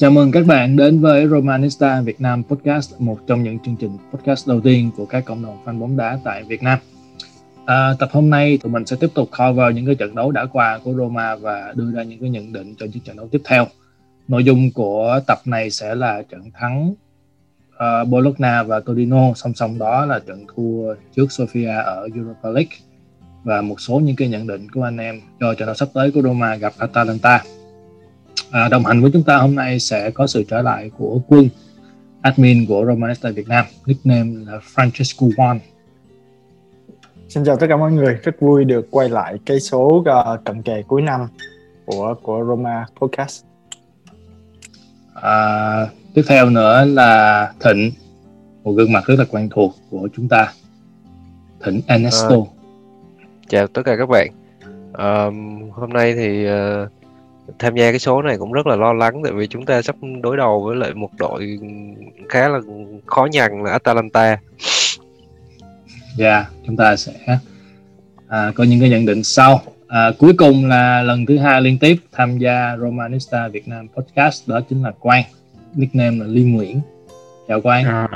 Chào mừng các bạn đến với Romanista Việt Nam Podcast, một trong những chương trình podcast đầu tiên của các cộng đồng fan bóng đá tại Việt Nam. À, tập hôm nay tụi mình sẽ tiếp tục cover những cái trận đấu đã qua của Roma và đưa ra những cái nhận định cho những trận đấu tiếp theo. Nội dung của tập này sẽ là trận thắng uh, Bologna và Torino, song song đó là trận thua trước Sofia ở Europa League và một số những cái nhận định của anh em cho trận đấu sắp tới của Roma gặp Atalanta. À, đồng hành với chúng ta hôm nay sẽ có sự trở lại của Quân, admin của Romanista Việt Nam, nickname là Francesco Juan. Xin chào tất cả mọi người, rất vui được quay lại cái số uh, cận kề cuối năm của của Roma Podcast. À, tiếp theo nữa là Thịnh, một gương mặt rất là quen thuộc của chúng ta. Thịnh Ernesto. À, chào tất cả các bạn. À, hôm nay thì uh, tham gia cái số này cũng rất là lo lắng tại vì chúng ta sắp đối đầu với lại một đội khá là khó nhằn là Atalanta. Dạ, yeah, chúng ta sẽ à, có những cái nhận định sau. À, cuối cùng là lần thứ hai liên tiếp tham gia Romanista Việt Nam podcast đó chính là Quang, nickname là Liên Nguyễn. Chào Quang. À,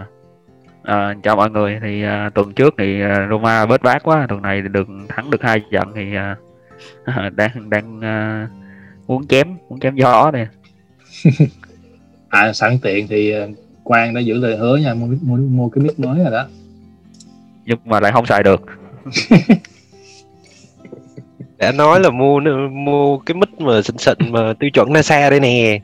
à, chào mọi người. Thì à, tuần trước thì à, Roma bớt bát quá, tuần này được thắng được hai trận thì à, đang đang à, muốn chém muốn chém gió nè. À sẵn tiện thì ờ, Quang đã giữ lời hứa nha mua mua, mua cái mic mới rồi đó. Nhưng mà lại không xài được. Đã nói là mua mua cái mic mà xịn xịn mà tiêu chuẩn NASA đây nè.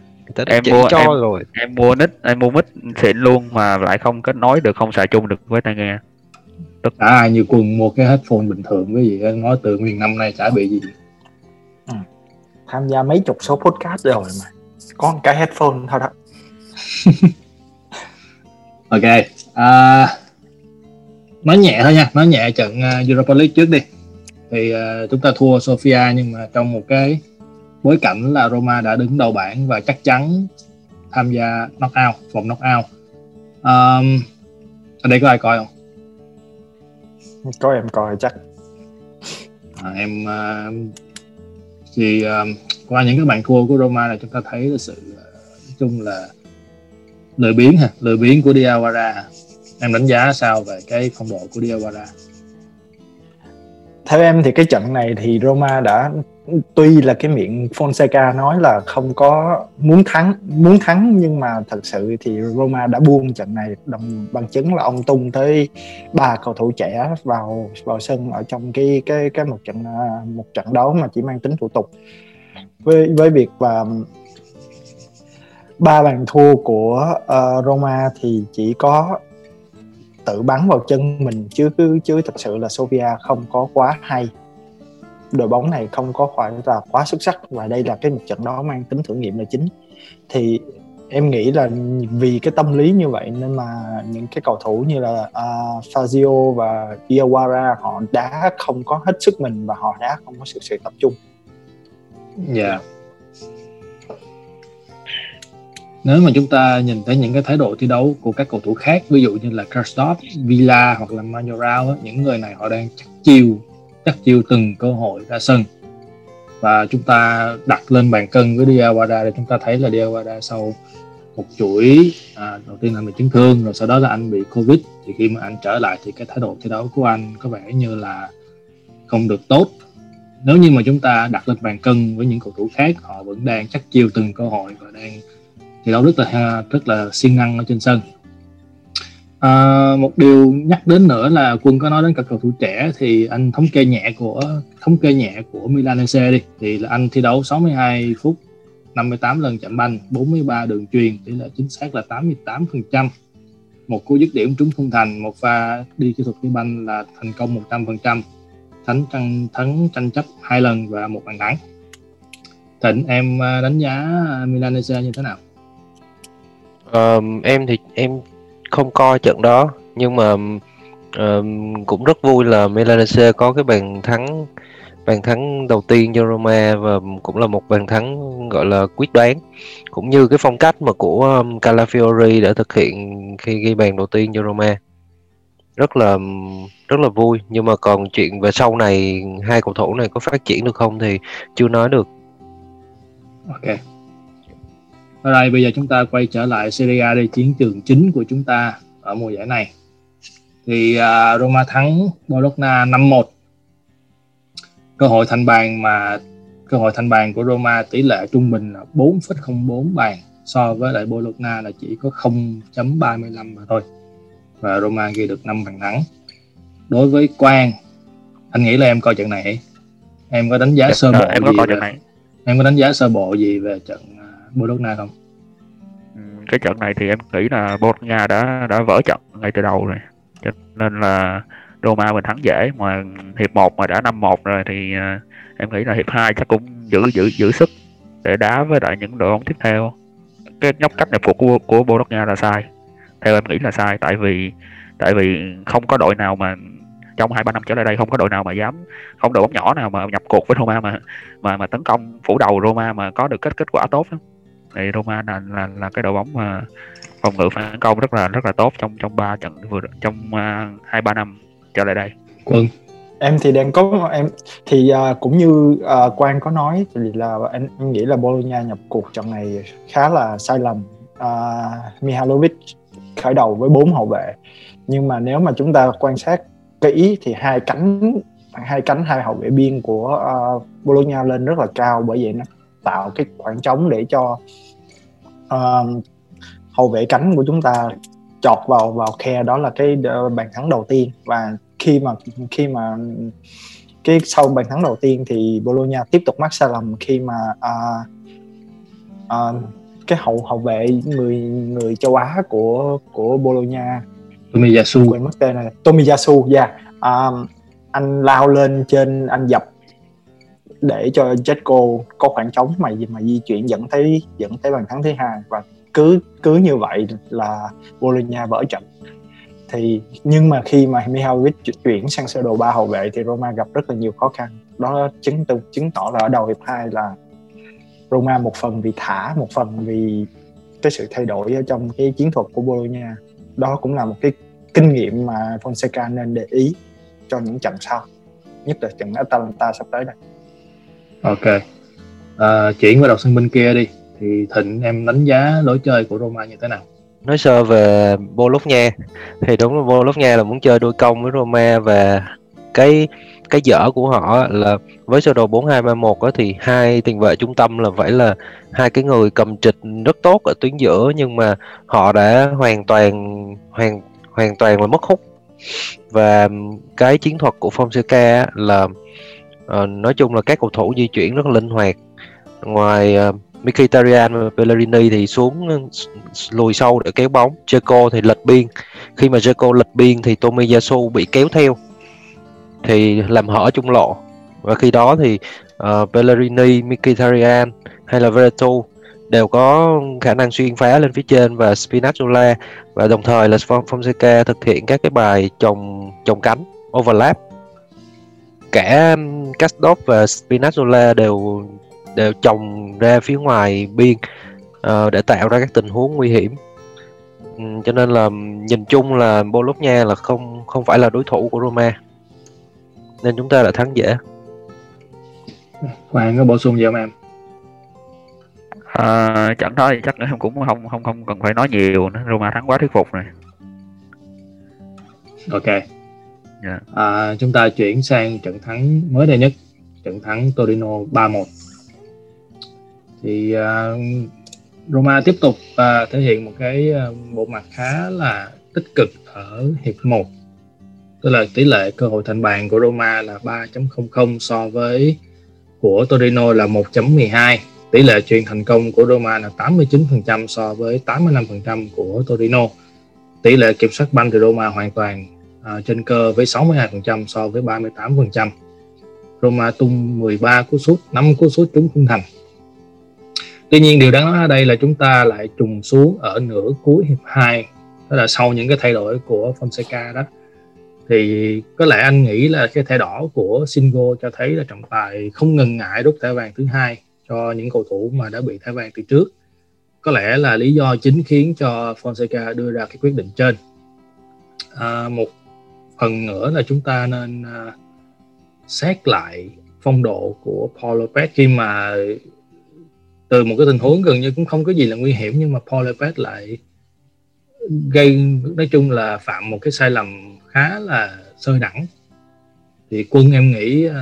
Em mua cho em, rồi. em mua nick em mua mic xịn luôn mà lại không kết nối được không xài chung được với tai nghe. Tức... à như quần mua cái headphone bình thường cái gì nói từ nguyên năm nay chả bị gì tham gia mấy chục số podcast rồi mà. Có một cái headphone thôi đó. Ok à, nói nhẹ thôi nha nói nhẹ trận uh, Europa League trước đi. Thì uh, chúng ta thua Sofia nhưng mà trong một cái bối cảnh là Roma đã đứng đầu bảng và chắc chắn tham gia knockout vòng knockout. Um, ở đây có ai coi không? Có em coi chắc. À, em uh, thì um, qua những cái bàn thua của Roma là chúng ta thấy là sự ờ, nói chung là lười biếng ha lười biếng của Diawara em đánh giá sao về cái phong độ của Diawara theo em thì cái trận này thì Roma đã tuy là cái miệng Fonseca nói là không có muốn thắng muốn thắng nhưng mà thật sự thì Roma đã buông trận này đồng bằng chứng là ông tung tới ba cầu thủ trẻ vào vào sân ở trong cái cái cái một trận à, một trận đấu mà chỉ mang tính thủ tục. Với với việc và ba bàn thua của uh, Roma thì chỉ có tự bắn vào chân mình chứ chứ thật sự là Sofia không có quá hay đội bóng này không có phải là quá xuất sắc và đây là cái một trận đó mang tính thử nghiệm là chính thì em nghĩ là vì cái tâm lý như vậy nên mà những cái cầu thủ như là uh, Fazio và Iwara họ đã không có hết sức mình và họ đã không có sự sự tập trung. Dạ. Yeah. Nếu mà chúng ta nhìn thấy những cái thái độ thi đấu của các cầu thủ khác, ví dụ như là Karsdorp, Villa hoặc là Majoral, những người này họ đang chắc chiêu chắc chiêu từng cơ hội ra sân. Và chúng ta đặt lên bàn cân với Diawara để chúng ta thấy là Diawara sau một chuỗi à, đầu tiên là bị chấn thương rồi sau đó là anh bị covid. Thì khi mà anh trở lại thì cái thái độ thi đấu của anh có vẻ như là không được tốt. Nếu như mà chúng ta đặt lên bàn cân với những cầu thủ khác họ vẫn đang chắc chiêu từng cơ hội và đang thi đấu rất là rất là siêng năng ở trên sân. À, một điều nhắc đến nữa là quân có nói đến các cầu thủ trẻ thì anh thống kê nhẹ của thống kê nhẹ của Milanese đi. Thì là anh thi đấu 62 phút 58 lần chạm banh 43 đường truyền tỷ lệ chính xác là 88 phần trăm. Một cú dứt điểm trúng khung thành một pha đi kỹ thuật đi banh là thành công 100 phần trăm. Thắng tranh thắng tranh chấp hai lần và một bàn thắng. Thịnh em à, đánh giá Milanese như thế nào? Um, em thì em không coi trận đó nhưng mà uh, cũng rất vui là Milanese có cái bàn thắng bàn thắng đầu tiên cho Roma và cũng là một bàn thắng gọi là quyết đoán. Cũng như cái phong cách mà của um, Calafiori đã thực hiện khi ghi bàn đầu tiên cho Roma. Rất là rất là vui. Nhưng mà còn chuyện về sau này hai cầu thủ này có phát triển được không thì chưa nói được. Ok. Alright, bây giờ chúng ta quay trở lại Serie A đây chiến trường chính của chúng ta ở mùa giải này. Thì uh, Roma thắng Bologna 5-1. Cơ hội thành bàn mà cơ hội thành bàn của Roma tỷ lệ trung bình là 4,04 bàn so với lại Bologna là chỉ có 0.35 mà thôi. Và Roma ghi được 5 bàn thắng. Đối với Quang, anh nghĩ là em coi trận này em có đánh giá sơ bộ em có gì coi trận này em có đánh giá sơ bộ gì về trận Bologna không? Ừ, cái trận này thì em nghĩ là Bologna đã đã vỡ trận ngay từ đầu rồi. Cho nên là Roma mình thắng dễ, mà hiệp 1 mà đã 5-1 rồi thì à, em nghĩ là hiệp 2 chắc cũng giữ giữ giữ sức để đá với lại những đội bóng tiếp theo. Cái nhóc cách nhập cuộc của của Bologna là sai. Theo em nghĩ là sai, tại vì tại vì không có đội nào mà trong hai ba năm trở lại đây không có đội nào mà dám, không đội bóng nhỏ nào mà nhập cuộc với Roma mà mà mà tấn công phủ đầu Roma mà có được kết kết quả tốt lắm thì Roma là là là cái đội bóng mà phòng ngự phản công rất là rất là tốt trong trong ba trận vừa trong à, hai ba năm trở lại đây. Quân em thì đang có em thì uh, cũng như uh, Quang có nói thì là em, em nghĩ là Bologna nhập cuộc trận này khá là sai lầm. Uh, Mihalovic khởi đầu với bốn hậu vệ. Nhưng mà nếu mà chúng ta quan sát kỹ thì hai cánh hai cánh hai hậu vệ biên của uh, Bologna lên rất là cao bởi vậy nó tạo cái khoảng trống để cho uh, hậu vệ cánh của chúng ta chọt vào vào khe. Đó là cái uh, bàn thắng đầu tiên. Và khi mà khi mà cái sau bàn thắng đầu tiên thì Bologna tiếp tục mắc sai lầm khi mà uh, uh, cái hậu hậu vệ người người châu Á của của Bologna Tomiyasu. quên mất tên này Tomiyasu yeah. um, anh lao lên trên anh dập để cho Jetco có khoảng trống mà mà di chuyển dẫn tới dẫn tới bàn thắng thứ hai. Và cứ cứ như vậy là Bologna vỡ trận. Thì, nhưng mà khi mà Mihalovic chuyển sang sơ đồ ba hậu vệ thì Roma gặp rất là nhiều khó khăn. Đó chứng từ, chứng tỏ là ở đầu hiệp 2 là Roma một phần vì thả, một phần vì cái sự thay đổi ở trong cái chiến thuật của Bologna. Đó cũng là một cái kinh nghiệm mà Fonseca nên để ý cho những trận sau, nhất là trận Atalanta sắp tới đây. Ok. À, chuyển qua đầu sân bên kia đi. Thì Thịnh em đánh giá lối chơi của Roma như thế nào? nói sơ về Bologna thì đúng là Bologna là muốn chơi đôi công với Roma và cái cái dở của họ là với sơ đồ 4231 á thì hai tiền vệ trung tâm là phải là hai cái người cầm trịch rất tốt ở tuyến giữa nhưng mà họ đã hoàn toàn hoàn hoàn toàn là mất hút và cái chiến thuật của Fonseca là Ờ, nói chung là các cầu thủ di chuyển rất là linh hoạt. Ngoài ờ, uh, Mkhitaryan và Pellegrini thì xuống ờ, lùi sâu để kéo bóng. Dzeko thì lệch biên. Khi mà Dzeko lệch biên thì Tomiyasu bị kéo theo thì làm hở trung lộ. Và khi đó thì uh, Pellegrini, Mkhitaryan hay là Veretout đều có khả năng xuyên phá lên phía trên và Spinazzola và đồng thời là Fonseca thực hiện các cái bài chồng chồng cánh overlap. Cả Castdorp và Spinazzola đều đều chồng ra phía ngoài biên uh, để tạo ra các tình huống nguy hiểm. Um, cho nên là nhìn chung là Bologna là không không phải là đối thủ của Roma. Nên chúng ta đã thắng dễ. Hoàng có bổ sung gì không em? à, trận đó thì chắc em cũng không không không cần phải nói nhiều nữa. Roma thắng quá thuyết phục rồi. Ok. Yeah. À, chúng ta chuyển sang trận thắng mới đây nhất, trận thắng Torino 3-1. Thì à, Roma tiếp tục à, thể hiện một cái à, bộ mặt khá là tích cực ở hiệp 1. Tức là tỷ lệ cơ hội thành bàn của Roma là 3.00 so với của Torino là 1.12. Tỷ lệ truyền thành công của Roma là 89% so với 85% của Torino. Tỷ lệ kiểm soát banh thì Roma hoàn toàn à, trên cơ với 62% so với 38%. Roma tung 13 cú sút, 5 cú sút trúng khung thành. Tuy nhiên điều đáng nói ở đây là chúng ta lại trùng xuống ở nửa cuối hiệp 2 đó là sau những cái thay đổi của Fonseca đó thì có lẽ anh nghĩ là cái thẻ đỏ của Singo cho thấy là trọng tài không ngần ngại rút thẻ vàng thứ hai cho những cầu thủ mà đã bị thẻ vàng từ trước có lẽ là lý do chính khiến cho Fonseca đưa ra cái quyết định trên à, một phần nữa là chúng ta nên uh, xét lại phong độ của Paul Lopez. Khi mà từ một cái tình huống gần như cũng không có gì là nguy hiểm nhưng mà Paul Lopez lại gây nói chung là phạm một cái sai lầm khá là sơ đẳng thì quân em nghĩ uh,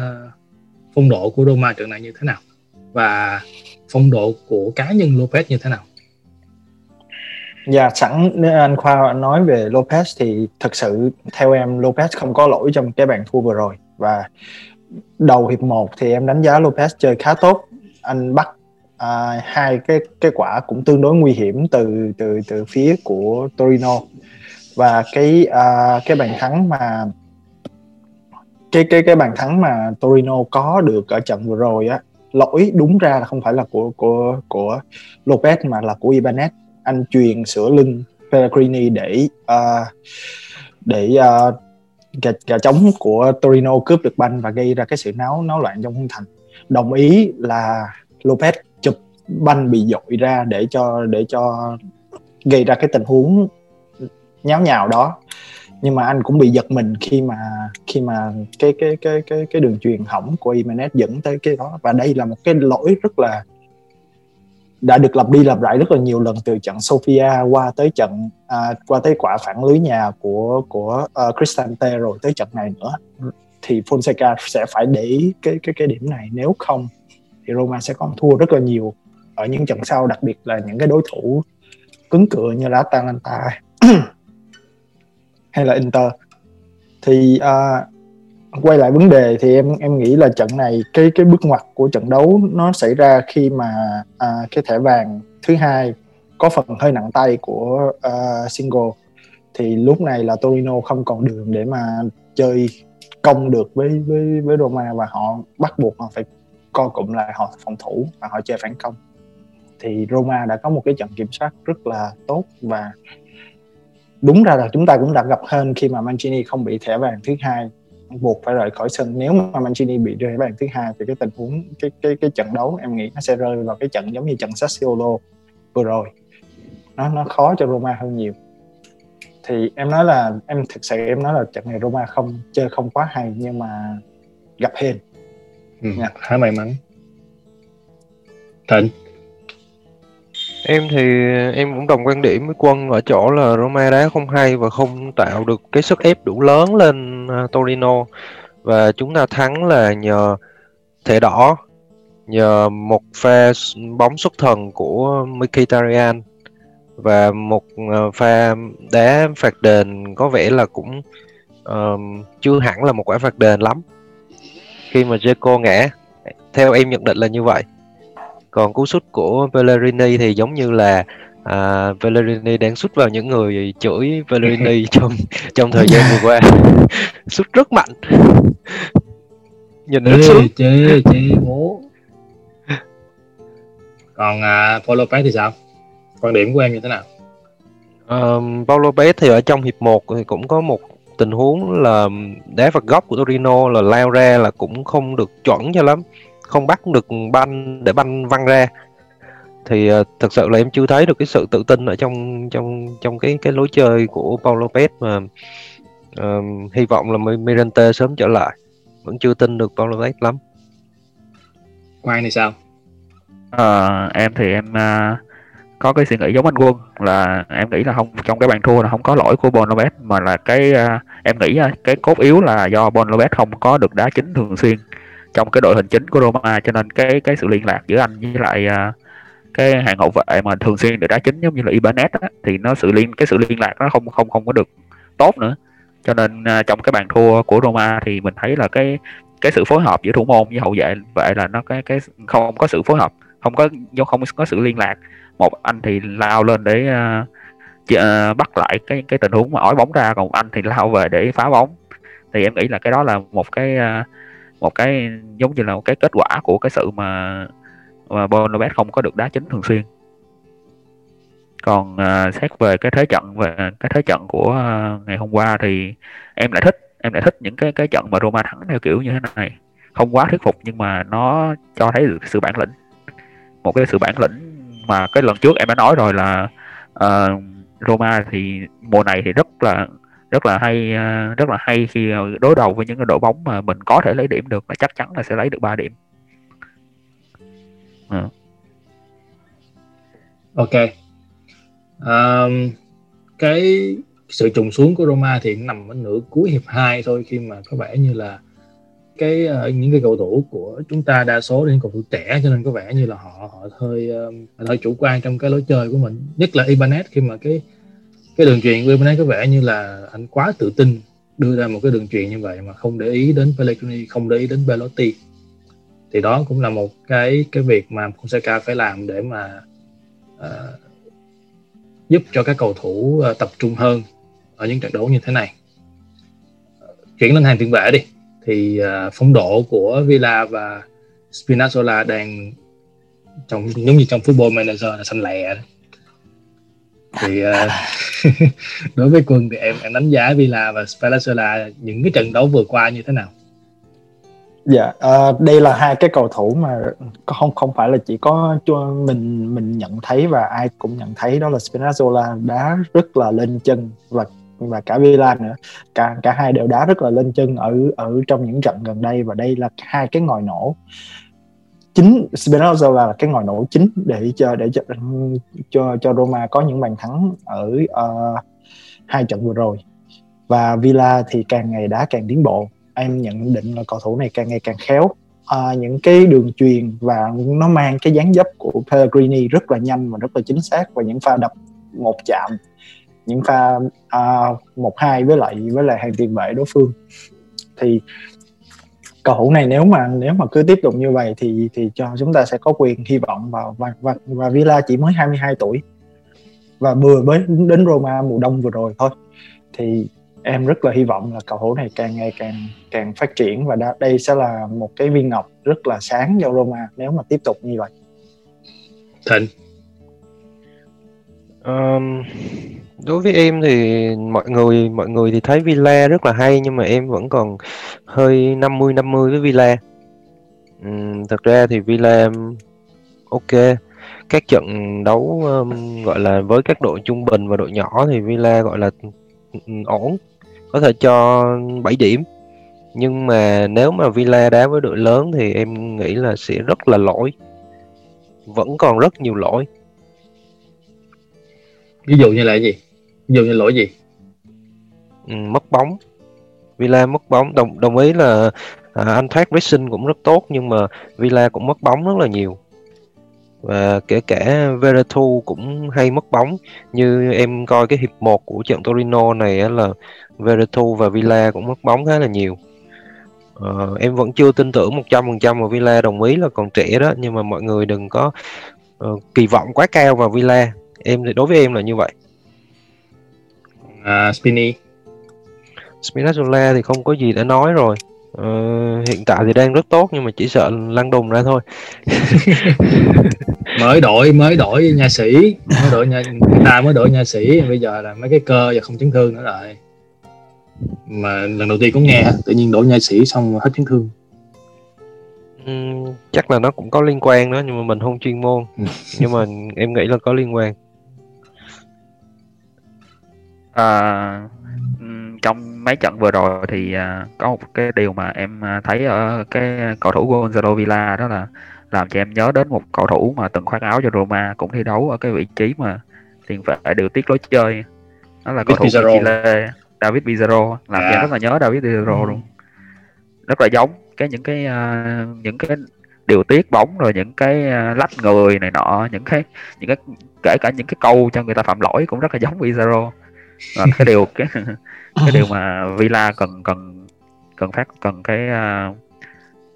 phong độ của Roma trận này như thế nào? Và phong độ của cá nhân Lopez như thế nào? Dạ sẵn nếu anh Khoa nói về Lopez thì thực sự theo em Lopez không có lỗi trong cái bàn thua vừa rồi. Và đầu hiệp 1 thì em đánh giá Lopez chơi khá tốt. Anh bắt à, hai cái cái quả cũng tương đối nguy hiểm từ từ từ phía của Torino. Và cái à, cái bàn thắng mà cái cái cái bàn thắng mà Torino có được ở trận vừa rồi á lỗi đúng ra là không phải là của của của Lopez mà là của Ibanez anh truyền sửa lưng Pellegrini để uh, để uh, gà, gà trống của Torino cướp được banh và gây ra cái sự náo náo loạn trong khung thành. Đồng ý là Lopez chụp banh bị dội ra để cho để cho gây ra cái tình huống nháo nhào đó. Nhưng mà anh cũng bị giật mình khi mà khi mà cái cái cái cái cái đường truyền hỏng của Imanet dẫn tới cái đó. Và đây là một cái lỗi rất là đã được lặp đi lặp lại rất là nhiều lần từ trận Sofia qua tới trận à, qua tới quả phản lưới nhà của của uh, Cristante rồi tới trận này nữa. Thì Fonseca sẽ phải để ý cái cái cái điểm này. Nếu không thì Roma sẽ còn thua rất là nhiều ở những trận sau đặc biệt là những cái đối thủ cứng cựa như là Atalanta hay là Inter. Thì uh, quay lại vấn đề thì em em nghĩ là trận này cái cái bước ngoặt của trận đấu nó xảy ra khi mà à, cái thẻ vàng thứ hai có phần hơi nặng tay của uh, single. Thì lúc này là Torino không còn đường để mà chơi công được với với với Roma và họ bắt buộc họ phải co cụm lại họ phòng thủ và họ chơi phản công. Thì Roma đã có một cái trận kiểm soát rất là tốt và đúng ra là chúng ta cũng đã gặp hơn khi mà Mancini không bị thẻ vàng thứ hai buộc phải rời khỏi sân. Nếu mà Mancini bị rơi bàn thứ hai thì cái tình huống cái cái cái trận đấu em nghĩ nó sẽ rơi vào cái trận giống như trận Sassuolo vừa rồi. Nó nó khó cho Roma hơn nhiều. Thì em nói là em thực sự em nói là trận này Roma không chơi không quá hay nhưng mà gặp hên. Ừ, yeah. khá may mắn. Thịnh Em thì em cũng đồng quan điểm với Quân ở chỗ là Roma đá không hay và không tạo được cái sức ép đủ lớn lên à, Torino. Và chúng ta thắng là nhờ thẻ đỏ nhờ một pha bóng xuất thần của Mkhitaryan. Và một à, pha đá phạt đền có vẻ là cũng uh, chưa hẳn là một quả phạt đền lắm. Khi mà Jeco ngã theo em nhận định là như vậy còn cú sút của Pellegrini thì giống như là à, Pellegrini đang sút vào những người chửi Pellegrini trong trong thời gian vừa qua. Sút rất mạnh. Nhìn rất sướng chế chế bố. Còn à, Paulo Lopez thì sao? Quan điểm của em như thế nào? Um, Paulo Lopez thì ở trong hiệp 1 thì cũng có một tình huống là đá phạt góc của Torino là lao ra là cũng không được chuẩn cho lắm không bắt được banh để banh văng ra. Thì uh, thực sự là em chưa thấy được cái sự tự tin ở trong trong trong cái cái lối chơi của Paulo Lopez mà uh, hy vọng là Mirante sớm trở lại. Vẫn chưa tin được Paulo Lopez lắm. Quang thì sao? À, em thì em uh, có cái suy nghĩ giống anh Quân là em nghĩ là không trong cái bàn thua là không có lỗi của Bon Lopez mà là cái uh, em nghĩ uh, cái cốt yếu là do Bon Lopez không có được đá chính thường xuyên trong cái đội hình chính của Roma cho nên cái cái sự liên lạc giữa anh với lại uh, cái hàng hậu vệ mà thường xuyên được đá chính giống như là Ibanez á, thì nó sự liên cái sự liên lạc nó không không không có được tốt nữa. Cho nên uh, trong cái bàn thua của Roma thì mình thấy là cái cái sự phối hợp giữa thủ môn với hậu vệ vậy là nó cái cái không có sự phối hợp không có không có sự liên lạc. Một anh thì lao lên để uh, uh, bắt lại cái cái tình huống mà ói bóng ra còn anh thì lao về để phá bóng. Thì em nghĩ là cái đó là một cái uh, một cái giống như là một cái kết quả của cái sự mà mà Bonobet không có được đá chính thường xuyên. Còn uh, xét về cái thế trận về cái thế trận của uh, ngày hôm qua thì em lại thích em lại thích những cái cái trận mà Roma thắng theo kiểu như thế này. Không quá thuyết phục nhưng mà nó cho thấy được sự bản lĩnh. Một cái sự bản lĩnh mà cái lần trước em đã nói rồi là uh, Roma thì mùa này thì rất là rất là hay ờ, rất là hay khi ờ, đối đầu với những cái đội bóng mà mình có thể lấy điểm được là chắc chắn là sẽ lấy được 3 điểm. À. ok. Um, cái sự trùng xuống của Roma thì nằm ở nửa cuối hiệp 2 thôi khi mà có vẻ như là cái uh, những cái cầu thủ của chúng ta đa số là những cầu thủ trẻ cho nên có vẻ như là họ họ hơi um, hơi chủ quan trong cái lối chơi của mình. Nhất là Ibanez khi mà cái cái đường truyền của Ibanez có vẻ như là anh quá tự tin đưa ra một cái đường truyền như vậy mà không để ý đến Pellegrini không để ý đến Belotti. Thì đó cũng là một cái cái việc mà Fonseca phải làm để mà uh, giúp cho các cầu thủ uh, tập trung hơn ở những trận đấu như thế này. Chuyển lên hàng tiền vệ đi. Thì uh, phong độ của Villa và Spinazzola đang trong giống như trong football manager là xanh lẹ thì uh, đối với quân thì em em đánh giá Villa và Spinazzola những cái trận đấu vừa qua như thế nào? Dạ, uh, đây là hai cái cầu thủ mà không không phải là chỉ có cho mình mình nhận thấy và ai cũng nhận thấy đó là Spinazzola đá rất là lên chân và và cả Villa nữa. Cả cả hai đều đá rất là lên chân ở ở trong những trận gần đây và đây là hai cái ngòi nổ chính Spinazzola là cái ngòi nổ chính để cho để cho cho, cho Roma có những bàn thắng ở uh, hai trận vừa rồi. Và Villa thì càng ngày đá càng tiến bộ. Em nhận định là cầu thủ này càng ngày càng khéo. À, những cái đường truyền và nó mang cái dáng dấp của Pellegrini rất là nhanh và rất là chính xác và những pha đập một chạm những pha uh, một hai với lại với lại hàng tiền vệ đối phương. Thì cầu thủ này nếu mà nếu mà cứ tiếp tục như vậy thì thì cho chúng ta sẽ có quyền hy vọng vào và và, và Villa chỉ mới 22 tuổi. Và vừa mới đến Roma mùa đông vừa rồi thôi. Thì em rất là hy vọng là cầu thủ này càng ngày càng càng phát triển và đây sẽ là một cái viên ngọc rất là sáng cho Roma nếu mà tiếp tục như vậy. Thịnh um, đối với em thì mọi người mọi người thì thấy Villa rất là hay nhưng mà em vẫn còn hơi 50 50 với Villa. Um, thật ra thì Villa ok. Các trận đấu um, gọi là với các đội trung bình và đội nhỏ thì Villa gọi là ổn có thể cho 7 điểm. Nhưng mà nếu mà Villa đá với đội lớn thì em nghĩ là sẽ rất là lỗi. Vẫn còn rất nhiều lỗi ví dụ như là gì? Ví dụ như lỗi gì? Ừ, mất bóng. Villa mất bóng. Đồng đồng ý là à, anh thoát pressing cũng rất tốt nhưng mà Villa cũng mất bóng rất là nhiều. Và kể cả Veretu cũng hay mất bóng. Như em coi cái hiệp 1 của trận Torino này là Veretu và Villa cũng mất bóng khá là nhiều. Ờ, em vẫn chưa tin tưởng 100% vào Villa đồng ý là còn trẻ đó nhưng mà mọi người đừng có uh, kỳ vọng quá cao vào Villa em thì đối với em là như vậy. À, Spini Spinazzola thì không có gì để nói rồi. Uh, hiện tại thì đang rất tốt nhưng mà chỉ sợ lăn đùng ra thôi. Mới đổi mới đổi nha sĩ. Mới đổi nha ta mới đổi nha sĩ. Bây giờ là mấy cái cơ và không chấn thương nữa rồi. Mà lần đầu tiên cũng nghe tự nhiên đổi nha sĩ xong hết chấn thương. Uhm, chắc là nó cũng có liên quan đó nhưng mà mình không chuyên môn. Ừ. nhưng mà em nghĩ là có liên quan à, trong mấy trận vừa rồi thì uh, có một cái điều mà em thấy ở cái cầu thủ Gonzalo Villa đó là làm cho em nhớ đến một cầu thủ mà từng khoác áo cho Roma cũng thi đấu ở cái vị trí mà tiền vệ điều tiết lối chơi. Đó là cầu thủ Chile David Pizarro. Làm cho em rất là nhớ David Pizarro ừ. luôn. Rất là giống cái những cái uh, những cái điều tiết bóng rồi những cái uh, lách người này nọ những cái những cái kể cả những cái câu cho người ta phạm lỗi cũng rất là giống Pizarro và cái điều cái cái điều mà Villa cần cần cần phát cần cái uh,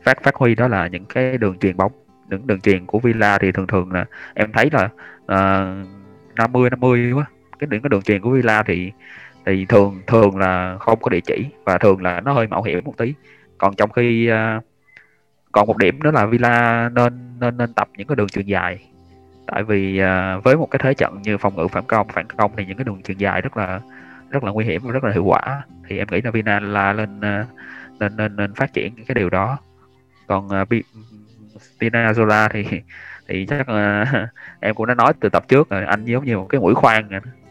phát phát huy đó là những cái đường truyền bóng. Những đường truyền của Villa thì thường thường là em thấy là uh, 50 50 quá. Cái những cái đường truyền của Villa thì thì thường thường là không có địa chỉ và thường là nó hơi mạo hiểm một tí. Còn trong khi uh, còn một điểm nữa là Villa nên nên nên tập những cái đường truyền dài tại vì uh, với một cái thế trận như phòng ngự phản công phản công thì những cái đường truyền dài rất là rất là nguy hiểm và rất là hiệu quả. Thì em nghĩ là Villa là lên uh, nên nên nên phát triển cái điều đó. Còn uh, Tina Zola thì thì chắc là em cũng đã nói từ tập trước rồi anh giống như một cái mũi khoan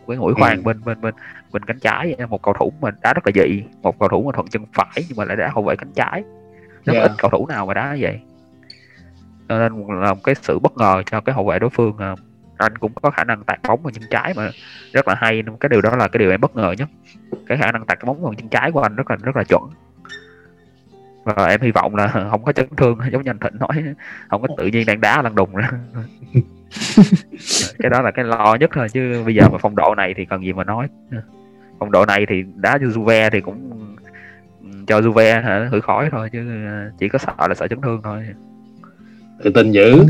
cái mũi khoan ừ. bên bên bên bên cánh trái một cầu thủ mà đá rất là dị một cầu thủ mà thuận chân phải nhưng mà lại đá hậu vệ cánh trái. Rất yeah. ít cầu thủ nào mà đá như vậy cho nên là một cái sự bất ngờ cho cái hậu vệ đối phương anh cũng có khả năng tạt bóng vào chân trái mà rất là hay cái điều đó là cái điều em bất ngờ nhất. Cái khả năng tạt cái bóng vào chân trái của anh rất là rất là chuẩn. Và em hy vọng là không có chấn thương giống như anh thịnh nói không có tự nhiên đang đá lăn đùng ra cái đó là cái lo nhất thôi chứ bây giờ mà phong độ này thì cần gì mà nói. Phong độ này thì đá cho Juve thì cũng cho Juve hả? Hử khói thôi chứ chỉ có sợ là sợ chấn thương thôi tự tin dữ.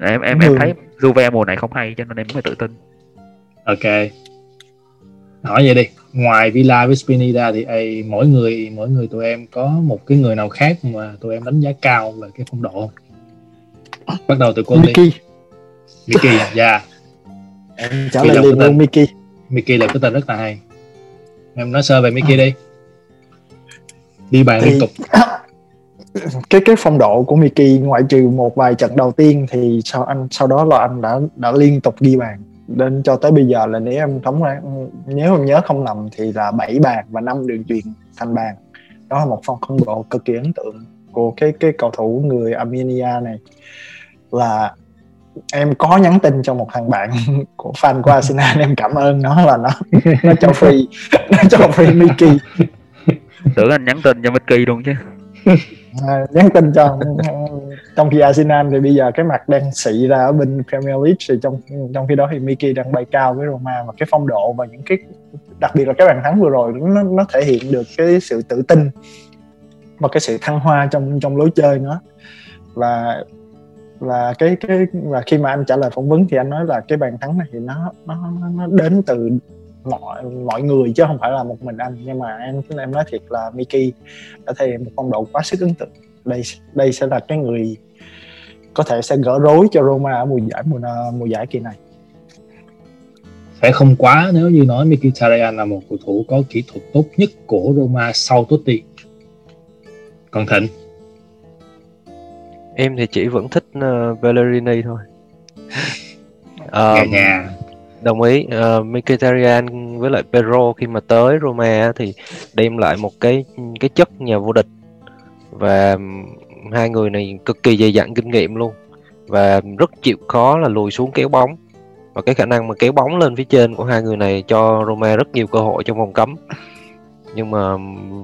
Em em em thấy Juve mùa này không hay cho nên em mới tự tin. Ok. Hỏi vậy đi. Ngoài Villa với Spini ra thì ai, mỗi người mỗi người tụi em có một cái người nào khác mà tụi em đánh giá cao về cái phong độ không? Bắt đầu từ cô Mickey. Mickey dạ. Yeah. em trả lời liền luôn Mickey. Mickey là cái tên rất là hay. Em nói sơ về Mickey đi. Đi bàn liên tục cái cái phong độ của Mickey ngoại trừ một vài trận đầu tiên thì sau anh sau đó là anh đã đã liên tục ghi bàn. Đến cho tới bây giờ là nếu em thống ra nếu em nhớ không lầm thì là 7 bàn và năm đường truyền thành bàn. Đó là một phong phong độ cực kỳ ấn tượng của cái cái cầu thủ người Armenia này. Là em có nhắn tin cho một thằng bạn của fan của Arsenal em cảm ơn nó là nó nó cho free nó cho free Mickey. Tưởng anh nhắn tin cho Mickey luôn chứ à, nhắn tin cho trong khi Arsenal thì bây giờ cái mặt đang xị ra ở bên Premier League thì trong trong khi đó thì Mickey đang bay cao với Roma và cái phong độ và những cái đặc biệt là cái bàn thắng vừa rồi nó nó thể hiện được cái sự tự tin và cái sự thăng hoa trong trong lối chơi nữa. Và và cái cái và khi mà anh trả lời phỏng vấn thì anh nói là cái bàn thắng này thì nó nó nó đến từ mọi mọi người chứ không phải là một mình anh. Nhưng mà em em nói thiệt là Miki đã thể hiện một phong độ quá sức ấn tượng. Đây đây sẽ là cái người có thể sẽ gỡ rối cho Roma ở mùa giải mùa mùa giải kỳ này. Sẽ không quá nếu như nói Mkhitaryan là một cầu thủ có kỹ thuật tốt nhất của Roma sau Totti. Còn Thịnh? Em thì chỉ vẫn thích uh, Bellerini thôi. Um, nhà đồng ý. Uh, Mkhitaryan với lại Pedro khi mà tới Roma thì đem lại một cái cái chất nhà vô địch. Và hai người này cực kỳ dày dặn kinh nghiệm luôn. Và rất chịu khó là lùi xuống kéo bóng. Và cái khả năng mà kéo bóng lên phía trên của hai người này cho Roma rất nhiều cơ hội trong vòng cấm. Nhưng mà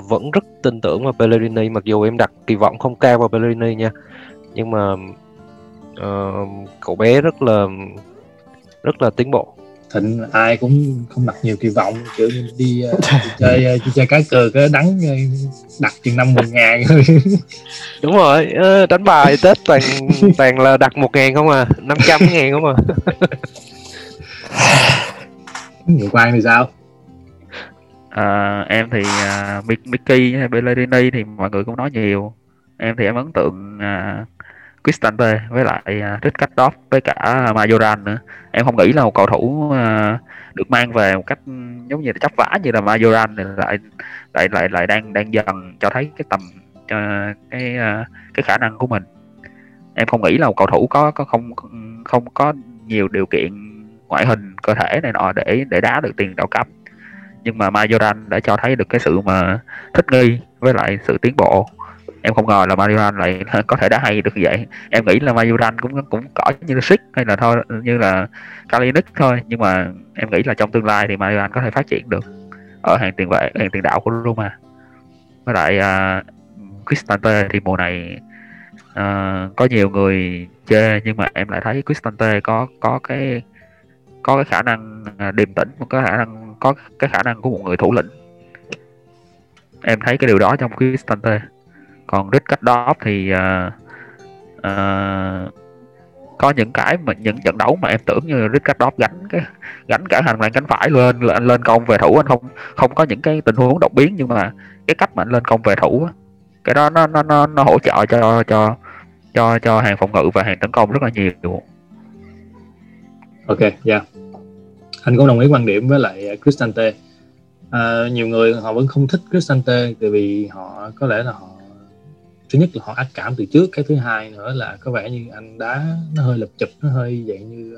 vẫn rất tin tưởng vào Pellegrini mặc dù em đặt kỳ vọng không cao vào Pellegrini nha. Nhưng mà uh, cậu bé rất là rất là tiến bộ thịnh ai cũng không đặt nhiều kỳ vọng kiểu như đi, uh, đi chơi uh, đi chơi cá cờ cái đắng uh, đặt chừng năm mười ngàn thôi. Đúng rồi đánh bài tết toàn toàn là đặt một ngàn không à năm trăm ngàn không à. Nhiều quan thì sao? À, em thì uh, Mickey hay Bellerini thì mọi người cũng nói nhiều. Em thì em ấn tượng uh, Cristante với lại à, uh, Kattop với cả Majoran nữa. Em không nghĩ là một cầu thủ à, được mang về một cách ừ, giống như là chấp vá như là Majoran thì lại lại lại lại đang đang dần cho thấy cái tầm cho cái cái khả năng của mình. Em không nghĩ là một cầu thủ có có không không có nhiều điều kiện ngoại hình cơ thể này nọ để để đá được tiền đạo cấp. Nhưng mà Majoran đã cho thấy được cái sự mà thích nghi với lại sự tiến bộ em không ngờ là Majoran lại có thể đá hay được vậy. Em nghĩ là Majoran cũng cũng cỡ như Sik hay là thôi như là Kalinic thôi. Nhưng mà em nghĩ là trong tương lai thì Majoran có thể phát triển được ở hàng tiền vệ hàng tiền đạo của Roma. Với lại uh, Cristante thì mùa này uh, có nhiều người chê nhưng mà em lại thấy Cristante có có cái có cái khả năng à, điềm tĩnh có khả năng có cái khả năng của một người thủ lĩnh. Em thấy cái điều đó trong Cristante còn Rick cách đó thì uh, uh, có những cái mà những trận đấu mà em tưởng như Rick cách đó gánh cái gánh cả hàng làng cánh phải lên lên lên công về thủ anh không không có những cái tình huống đột biến nhưng mà cái cách mà anh lên công về thủ cái đó nó nó nó, nó hỗ trợ cho cho cho cho hàng phòng ngự và hàng tấn công rất là nhiều. Ok yeah anh cũng đồng ý quan điểm với lại Cristante. À, nhiều người họ vẫn không thích Cristante tại vì họ có lẽ là họ thứ nhất là họ ác cảm từ trước cái thứ hai nữa là có vẻ như anh đá nó hơi lập chụp nó hơi dạng như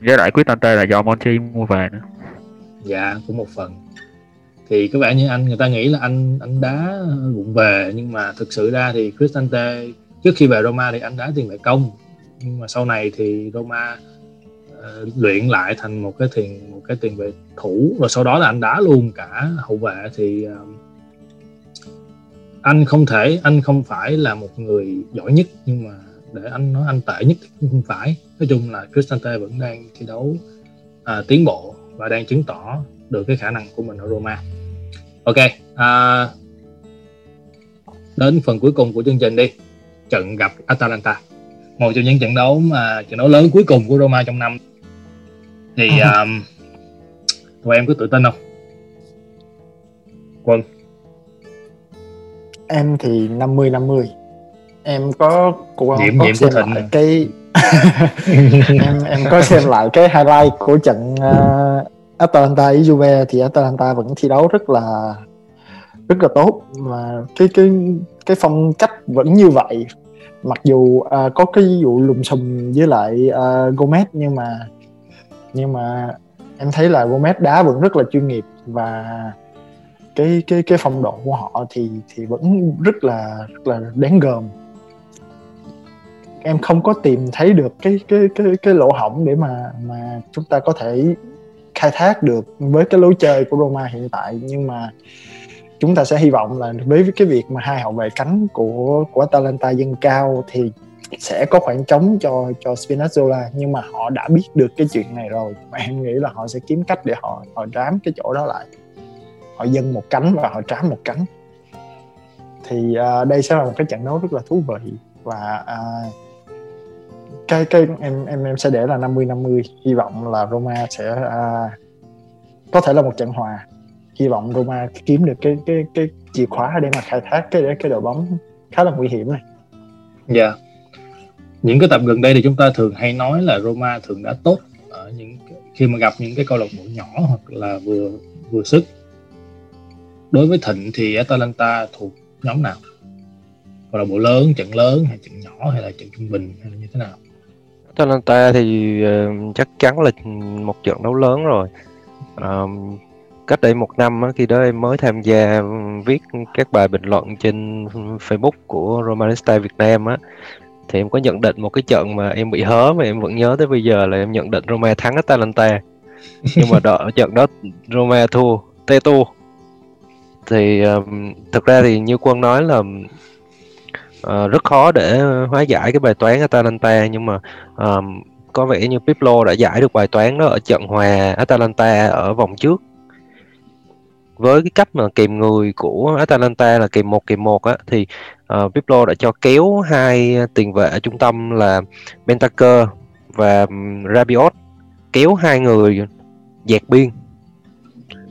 với lại Cristante là do Monchi mua về nữa. Dạ cũng một phần. Thì có vẻ như anh người ta nghĩ là anh anh đá vụng về nhưng mà thực sự ra thì Cristante trước khi về Roma thì anh đá tiền vệ công. Nhưng mà sau này thì Roma uh, luyện lại thành một cái tiền một cái tiền vệ thủ. Rồi sau đó là anh đá luôn cả hậu vệ thì uh, anh không thể anh không phải là một người giỏi nhất nhưng mà để anh nói anh tệ nhất cũng không phải. Nói chung là Cristante vẫn đang thi đấu uh, tiến bộ và đang chứng tỏ được cái khả năng của mình ở Roma. Ok uh, đến phần cuối cùng của chương trình đi. Trận gặp Atalanta một trong những trận đấu mà trận đấu lớn cuối cùng của Roma trong năm. Thì um, tụi em có tự tin không? Quân em thì 50 50 em có Nhiễm- có xem của lại cái em em có xem lại cái highlight của trận uh, Atalanta với Juve thì Atalanta vẫn thi đấu rất là rất là tốt. Mà cái cái cái phong cách vẫn như vậy. Mặc dù à, có cái vụ lùm xùm với lại à, Gomez nhưng mà nhưng mà em thấy là Gomez đá vẫn rất là chuyên nghiệp và cái cái cái phong độ của họ thì thì vẫn rất là rất là đáng gờm. Em không có tìm thấy được cái cái cái cái lỗ hổng để mà mà chúng ta có thể khai thác được với cái lối chơi của Roma hiện tại, nhưng mà chúng ta sẽ hy vọng là với cái việc mà hai hậu vệ cánh của của Atalanta dâng cao thì sẽ có khoảng trống cho cho Spinazzola, nhưng mà họ đã biết được cái chuyện này rồi và em nghĩ là họ sẽ kiếm cách để họ họ rám cái chỗ đó lại họ dâng một cánh và họ trám một cánh thì uh, đây sẽ là một cái trận đấu rất là thú vị và uh, cái cái em em em sẽ để là 50 50 hy vọng là Roma sẽ uh, có thể là một trận hòa hy vọng Roma kiếm được cái cái cái chìa khóa để mà khai thác cái cái đội bóng khá là nguy hiểm này Dạ. Những cái tập gần đây thì chúng ta thường hay nói là Roma thường đã tốt ở những khi mà gặp những cái câu lạc bộ nhỏ hoặc là vừa vừa sức. Đối với Thịnh thì Atalanta thuộc nhóm nào? Câu lạc bộ lớn, trận lớn hay trận nhỏ hay là trận trung bình hay là như thế nào? Atalanta thì ờ, chắc chắn là một trận đấu lớn rồi. um, cách đây một năm khi đó em mới tham gia viết các bài bình luận trên Facebook của Romanista Việt Nam á thì em có nhận định một cái trận mà em bị hớ mà em vẫn nhớ tới bây giờ là em nhận định Roma thắng Atalanta nhưng mà đợi trận đó Roma thua Tetu thì um, thực ra thì như quân nói là uh, rất khó để hóa giải cái bài toán Atalanta nhưng mà um, có vẻ như Piplo đã giải được bài toán đó ở trận hòa Atalanta ở vòng trước. Với cái cách mà kèm người của Atalanta là kèm một kèm một á thì uh, Piplo đã cho kéo hai tiền vệ trung tâm là Bentaker và um, Rabiot kéo hai người dẹt biên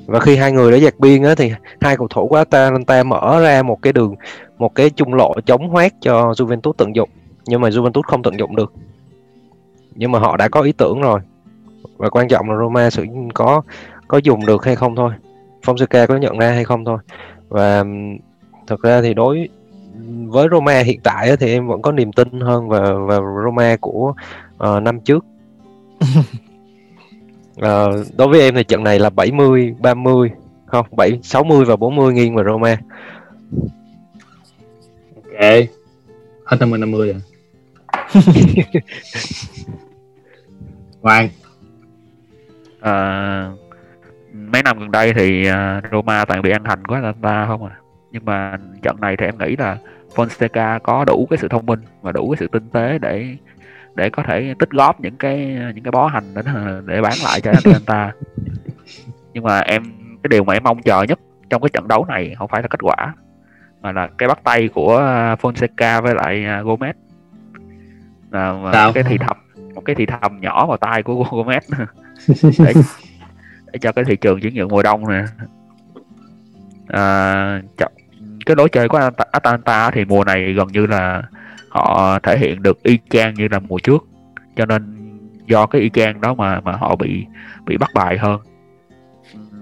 và khi hai người đã dạt biên á thì hai cầu thủ của Atalanta mở ra một cái đường một cái trung lộ chống hoát cho Juventus tận dụng. Nhưng mà Juventus không tận dụng được. Nhưng mà họ đã có ý tưởng rồi. Và quan trọng là Roma sẽ có có dùng được hay không thôi. Fonseca có nhận ra hay không thôi. Và thật ra thì đối với Roma hiện tại thì em vẫn có niềm tin hơn vào vào Roma của uh, năm trước. Ờ, đối với em thì trận này là 70 30 không 7 60 và 40 nghiêng vào Roma Ok. Hết 50 50 rồi. Hoàng, À, mấy năm gần đây thì à, Roma toàn bị ăn hành của Atalanta không à nhưng mà trận này thì em nghĩ là Fonseca có đủ cái sự thông minh và đủ cái sự tinh tế để để có thể tích góp những cái những cái bó hành đó để bán lại cho Atalanta nhưng mà em cái điều mà em mong chờ nhất trong cái trận đấu này không phải là kết quả mà là cái bắt tay của Fonseca với lại à, Gomez. Là Sao? cái thì thầm một cái thì thầm nhỏ vào tay của Gomez. Để, để cho cái thị trường chuyển nhượng mùa đông nè. À, cái lối chơi của At- Atalanta thì mùa này gần như là họ thể hiện được y chang như là mùa trước. Cho nên do cái y chang đó mà mà họ bị bị bắt bài hơn.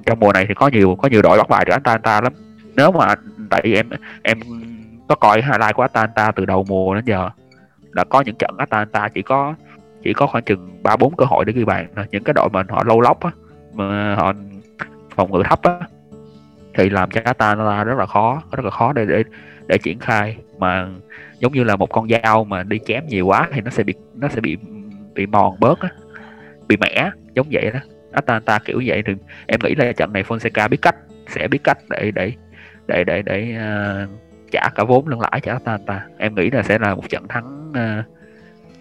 Trong mùa này thì có nhiều có nhiều đội bắt bài được Atalanta lắm. Nếu mà tại vì em em có coi highlight của Atalanta từ đầu mùa đến giờ đã có những trận Atalanta chỉ có chỉ có khoảng chừng ba bốn cơ hội để ghi bàn những cái đội mà họ lâu lóc á, mà họ phòng ngự thấp á thì làm cho Atalanta rất là khó rất là khó để để để triển khai. Mà giống như là một con dao mà đi chém nhiều quá thì nó sẽ bị nó sẽ bị bị mòn bớt á bị mẻ giống vậy đó. Atalanta kiểu vậy thì em nghĩ là trận này Fonseca biết cách sẽ biết cách để để để để để uh, trả cả vốn lẫn lãi cho Atalanta. Em nghĩ là sẽ là một trận thắng uh,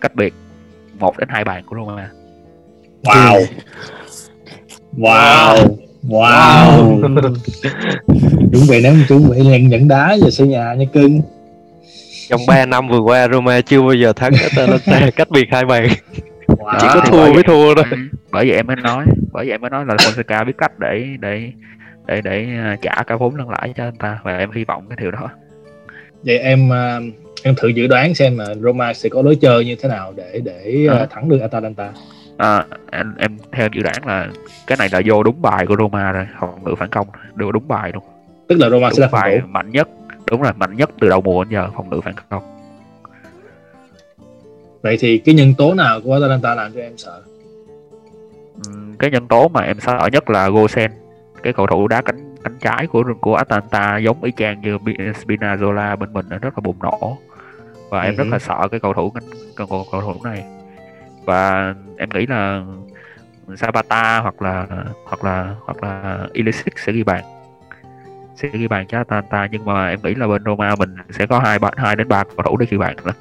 cách biệt một đến hai bàn của Roma. Wow. Wow wow. Chuẩn bị nếu chuẩn bị liền dẫn đá về xây nhà nha cưng. Trong 3 năm vừa qua Roma chưa bao giờ thắng Atalanta cách biệt hai bàn. Wow. chỉ có thua mới thua thôi. Ừ, bởi vậy em mới nói bởi vậy em mới nói là Fonseca biết cách để để để để à, trả cả vốn lẫn lãi cho anh ta và em hy vọng cái điều đó. Vậy em à, em thử dự đoán xem mà Roma sẽ có lối chơi như thế nào để để à. thắng được Atalanta à, em, em theo dự đoán là cái này là vô đúng bài của Roma rồi phòng ngự phản công đều đúng bài luôn. Tức là Roma đúng sẽ là bài mạnh nhất đúng rồi mạnh nhất từ đầu mùa đến giờ phòng ngự phản công. Vậy thì cái nhân tố nào của Atalanta làm cho em sợ? Cái nhân tố mà em sợ nhất là Gosen cái cầu thủ đá cánh cánh trái của của Atalanta giống y chang như Spinazzola bên mình rất là bùng nổ. Và em rất là sợ cái cầu thủ cánh cầu, cầu thủ này và em nghĩ là Zapata hoặc là hoặc là hoặc là Ilicic sẽ ghi bàn. Sẽ ghi bàn cho Atalanta nhưng mà em nghĩ là bên Roma mình sẽ có hai bạn hai đến ba cầu thủ để ghi bàn nữa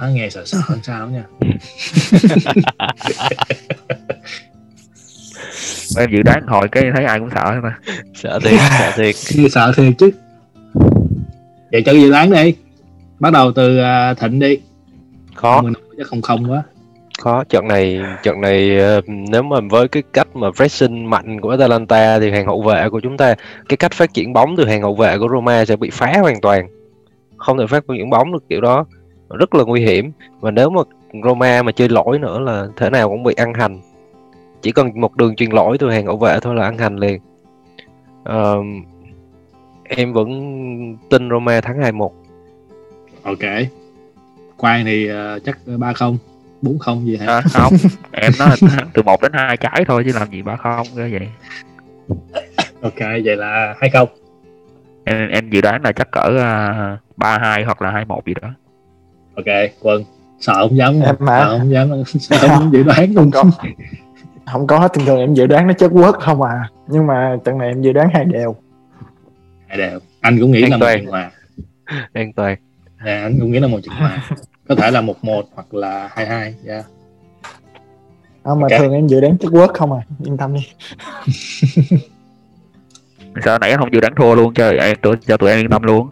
à, nghe sợ sợ hơn sao nha. Em dự đoán hồi cái thấy ai cũng sợ mà. Sợ thiệt sợ thiệt. Sợ thiệt chứ. Vậy cho dự đoán đi. Bắt đầu từ uh, thịnh đi khó. Chắc không không quá. Khó. Trận này trận này nếu mà với cái cách mà pressing mạnh của Atalanta thì hàng hậu vệ của chúng ta cái cách phát triển bóng từ hàng hậu vệ của Roma sẽ bị phá hoàn toàn. Không thể phát triển bóng được kiểu đó. Rất là nguy hiểm. Và nếu mà Roma mà chơi lỗi nữa là thể nào cũng bị ăn hành. Chỉ cần một đường truyền lỗi từ hàng hậu vệ thôi là ăn hành liền. Uh, em vẫn tin Roma thắng 2-1 ok Quang thì uh, chắc ba không bốn không gì hả à, không. Em nói từ một đến hai trái thôi chứ làm gì ba không cái vậy. Ok vậy là hai không. Em em dự đoán là chắc cỡ ba uh, hai hoặc là hai một gì đó. Ok quân. Sợ không dám em mà. sợ không dám sợ không dự đoán không có. Không có thường thường em dự đoán nó chất quốc không à. Nhưng mà trận này em dự đoán hai đều. Hai đều. Anh cũng nghĩ An là một hòa an toàn à, anh cũng nghĩ là một trận hòa. Có thể là một một hoặc là hai hai yeah. không mà okay. thường em dự đoán chất quốc không à? Yên tâm đi. Sao nãy không dự đoán thua luôn cho cho, cho tụi em yên tâm luôn.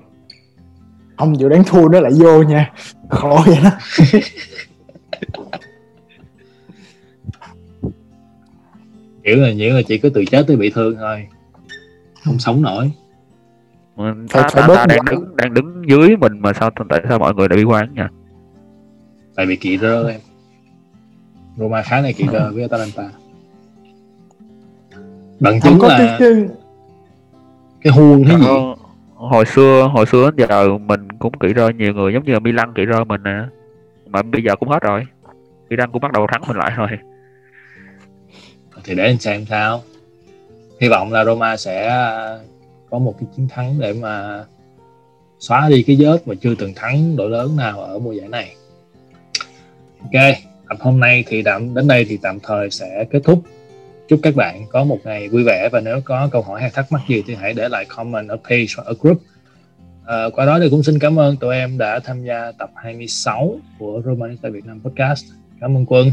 Không dự đoán thua nó lại vô nha. Khổ vậy đó. Kiểu là những là chỉ có từ chết tới bị thương thôi. Không sống nổi ta, ta, ta, ta đang đứng đang đứng dưới mình mà sao tại sao mọi người lại bị quan nha tại vì kỳ rơ em. Roma khá này kỳ rơ với Atalanta. Bằng chứng là cái, cái huông thế gì? hồi xưa hồi xưa đến giờ mình cũng kỹ rơ nhiều người giống như là Milan kỹ rơ mình nè. Mà bây giờ cũng hết rồi. Milan cũng bắt đầu thắng mình lại rồi. Thì để anh xem sao. Hy vọng là Roma sẽ có một cái chiến thắng để mà xóa đi cái vết mà chưa từng thắng đội lớn nào ở mùa giải này. Ok tập hôm nay thì tạm đến đây thì tạm thời sẽ kết thúc. Chúc các bạn có một ngày vui vẻ và nếu có câu hỏi hay thắc mắc gì thì hãy để lại comment ở page hoặc ở group. À, qua đó thì cũng xin cảm ơn tụi em đã tham gia tập 26 của Romanista Việt Nam Podcast. Cảm ơn Quân.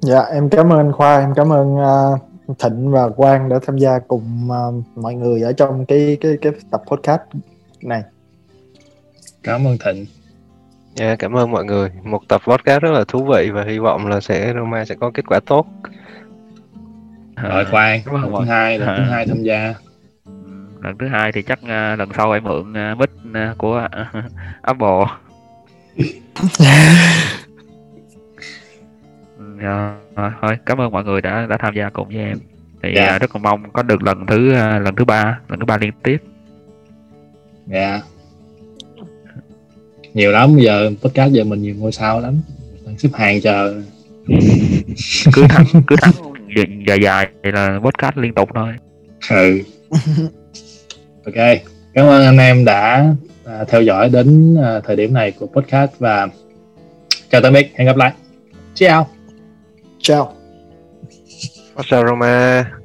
Dạ em cảm ơn Khoa em cảm ơn uh, Thịnh và Quang đã tham gia cùng uh, mọi người ở trong cái cái cái tập podcast này cảm ơn Thịnh Dạ, yeah, cảm ơn mọi người. Một tập podcast rất là thú vị và hy vọng là sẽ Roma sẽ có kết quả tốt. Rồi Quang, lần thứ hai, lần thứ hai tham gia. Lần thứ hai thì chắc uh, lần sau em mượn uh, mic uh, của uh, Apple. dạ, thôi cảm ơn mọi người đã đã tham gia cùng với em. Thì yeah. uh, rất là mong có được lần thứ uh, lần thứ ba, lần thứ ba liên tiếp. Dạ. Yeah nhiều lắm giờ podcast giờ mình nhiều ngôi sao lắm đang xếp hàng chờ cứ thắng cứ thắng dài dài thì là podcast liên tục thôi ừ ok cảm ơn anh em đã à, theo dõi đến à, thời điểm này của podcast và chào tạm biệt hẹn gặp lại ciao Ciao. Forza Roma